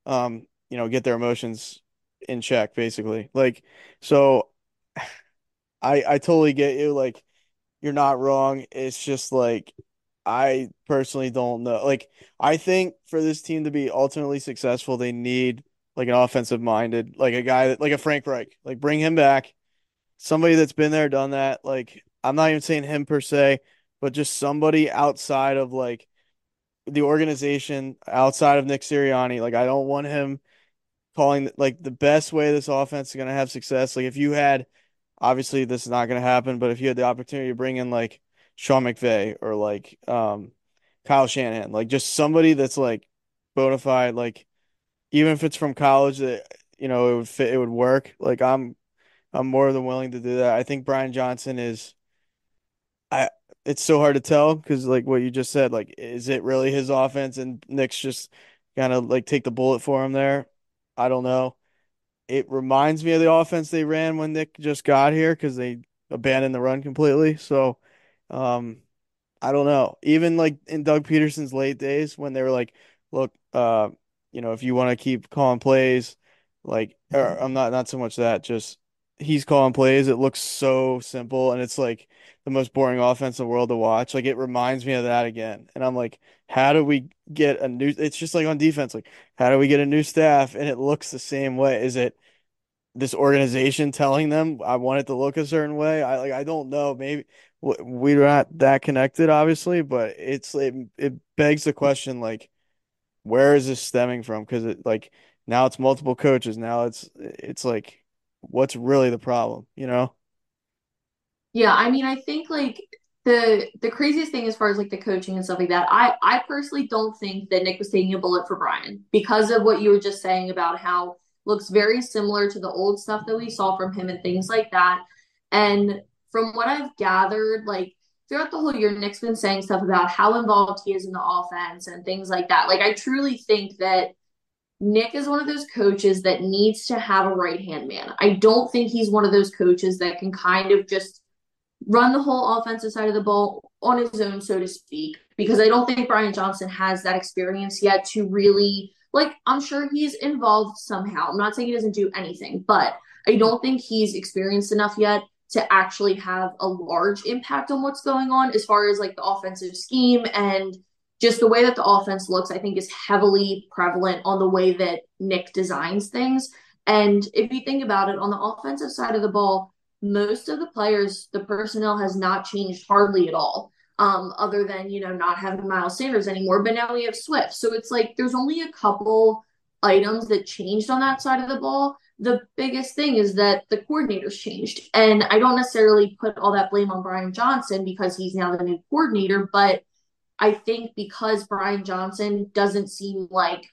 um, you know, get their emotions in check, basically. Like so, I I totally get you. Like you're not wrong. It's just like I personally don't know. Like I think for this team to be ultimately successful, they need like an offensive minded, like a guy that like a Frank Reich. Like bring him back somebody that's been there, done that. Like, I'm not even saying him per se, but just somebody outside of like the organization, outside of Nick Sirianni. Like, I don't want him calling like the best way this offense is going to have success. Like, if you had, obviously, this is not going to happen, but if you had the opportunity to bring in like Sean McVay or like, um, Kyle Shanahan, like just somebody that's like bona fide, like even if it's from college that you know it would fit, it would work. Like I'm I'm more than willing to do that. I think Brian Johnson is I it's so hard to tell because like what you just said, like is it really his offense and Nick's just kind of like take the bullet for him there? I don't know. It reminds me of the offense they ran when Nick just got here because they abandoned the run completely. So um I don't know. Even like in Doug Pederson's late days when they were like, look, uh, you know, if you want to keep calling plays, like or mm-hmm. I'm not not so much that, just he's calling plays. It looks so simple and it's like the most boring offense in the world to watch. Like it reminds me of that again. And I'm like, how do we get a new it's just like on defense, like how do we get a new staff and it looks the same way? Is it this organization telling them I want it to look a certain way? I like I don't know. Maybe we're not that connected, obviously, but it's it, it begs the question like, where is this stemming from? Because it like now it's multiple coaches. Now it's it's like, what's really the problem? You know? Yeah, I mean, I think like the the craziest thing as far as like the coaching and stuff like that, I I personally don't think that Nick was taking a bullet for Brian because of what you were just saying about how looks very similar to the old stuff that we saw from him and things like that. And from what I've gathered, like throughout the whole year, Nick's been saying stuff about how involved he is in the offense and things like that. Like, I truly think that Nick is one of those coaches that needs to have a right hand man. I don't think he's one of those coaches that can kind of just run the whole offensive side of the ball on his own, so to speak, because I don't think Brian Johnson has that experience yet to really, like, I'm sure he's involved somehow. I'm not saying he doesn't do anything, but I don't think he's experienced enough yet to actually have a large impact on what's going on as far as like the offensive scheme and just the way that the offense looks, I think is heavily prevalent on the way that Nick designs things. And if you think about it, on the offensive side of the ball, most of the players, the personnel has not changed hardly at all. Um, other than, you know, not having Miles Sanders anymore, but now we have Swift. So it's like there's only a couple items that changed on that side of the ball the biggest thing is that the coordinators changed. And I don't necessarily put all that blame on Brian Johnson because he's now the new coordinator, but I think because Brian Johnson doesn't seem like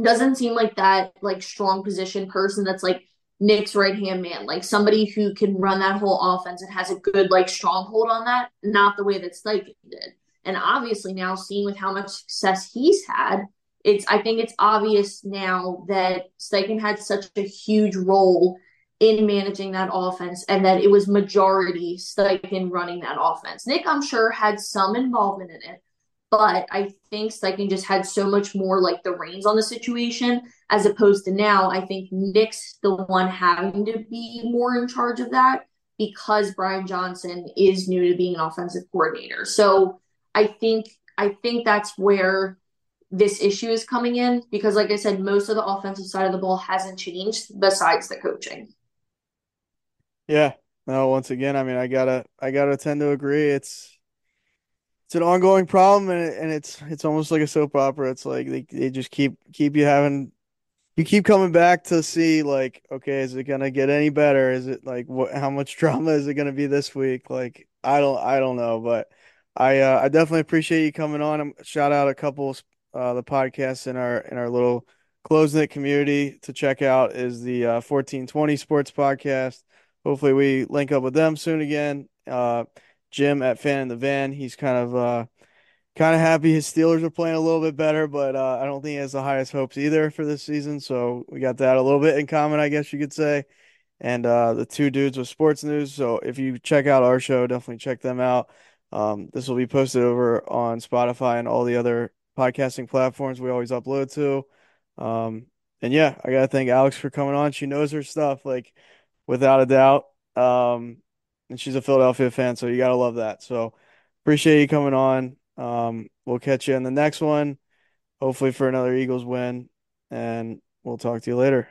doesn't seem like that like strong position person that's like Nick's right hand man, like somebody who can run that whole offense and has a good like stronghold on that, not the way that Steichen did. And obviously now seeing with how much success he's had, it's I think it's obvious now that Steichen had such a huge role in managing that offense and that it was majority Steichen running that offense. Nick, I'm sure, had some involvement in it, but I think Steichen just had so much more like the reins on the situation as opposed to now. I think Nick's the one having to be more in charge of that because Brian Johnson is new to being an offensive coordinator. So I think I think that's where this issue is coming in because, like I said, most of the offensive side of the ball hasn't changed besides the coaching. Yeah. No, once again, I mean, I gotta, I gotta tend to agree. It's, it's an ongoing problem, and it, and it's, it's almost like a soap opera. It's like they, they just keep, keep you having, you keep coming back to see, like, okay, is it gonna get any better? Is it like, what, how much drama is it gonna be this week? Like, I don't, I don't know, but I, uh, I definitely appreciate you coming on. Shout out a couple uh, the podcast in our in our little close knit community to check out is the uh, 1420 Sports Podcast. Hopefully, we link up with them soon again. Uh, Jim at Fan in the Van, he's kind of uh, kind of happy his Steelers are playing a little bit better, but uh, I don't think he has the highest hopes either for this season. So we got that a little bit in common, I guess you could say. And uh, the two dudes with sports news. So if you check out our show, definitely check them out. Um, this will be posted over on Spotify and all the other podcasting platforms we always upload to. Um, and yeah, I gotta thank Alex for coming on. She knows her stuff, like without a doubt. Um, and she's a Philadelphia fan, so you gotta love that. So appreciate you coming on. Um, we'll catch you in the next one, hopefully for another Eagles win, and we'll talk to you later.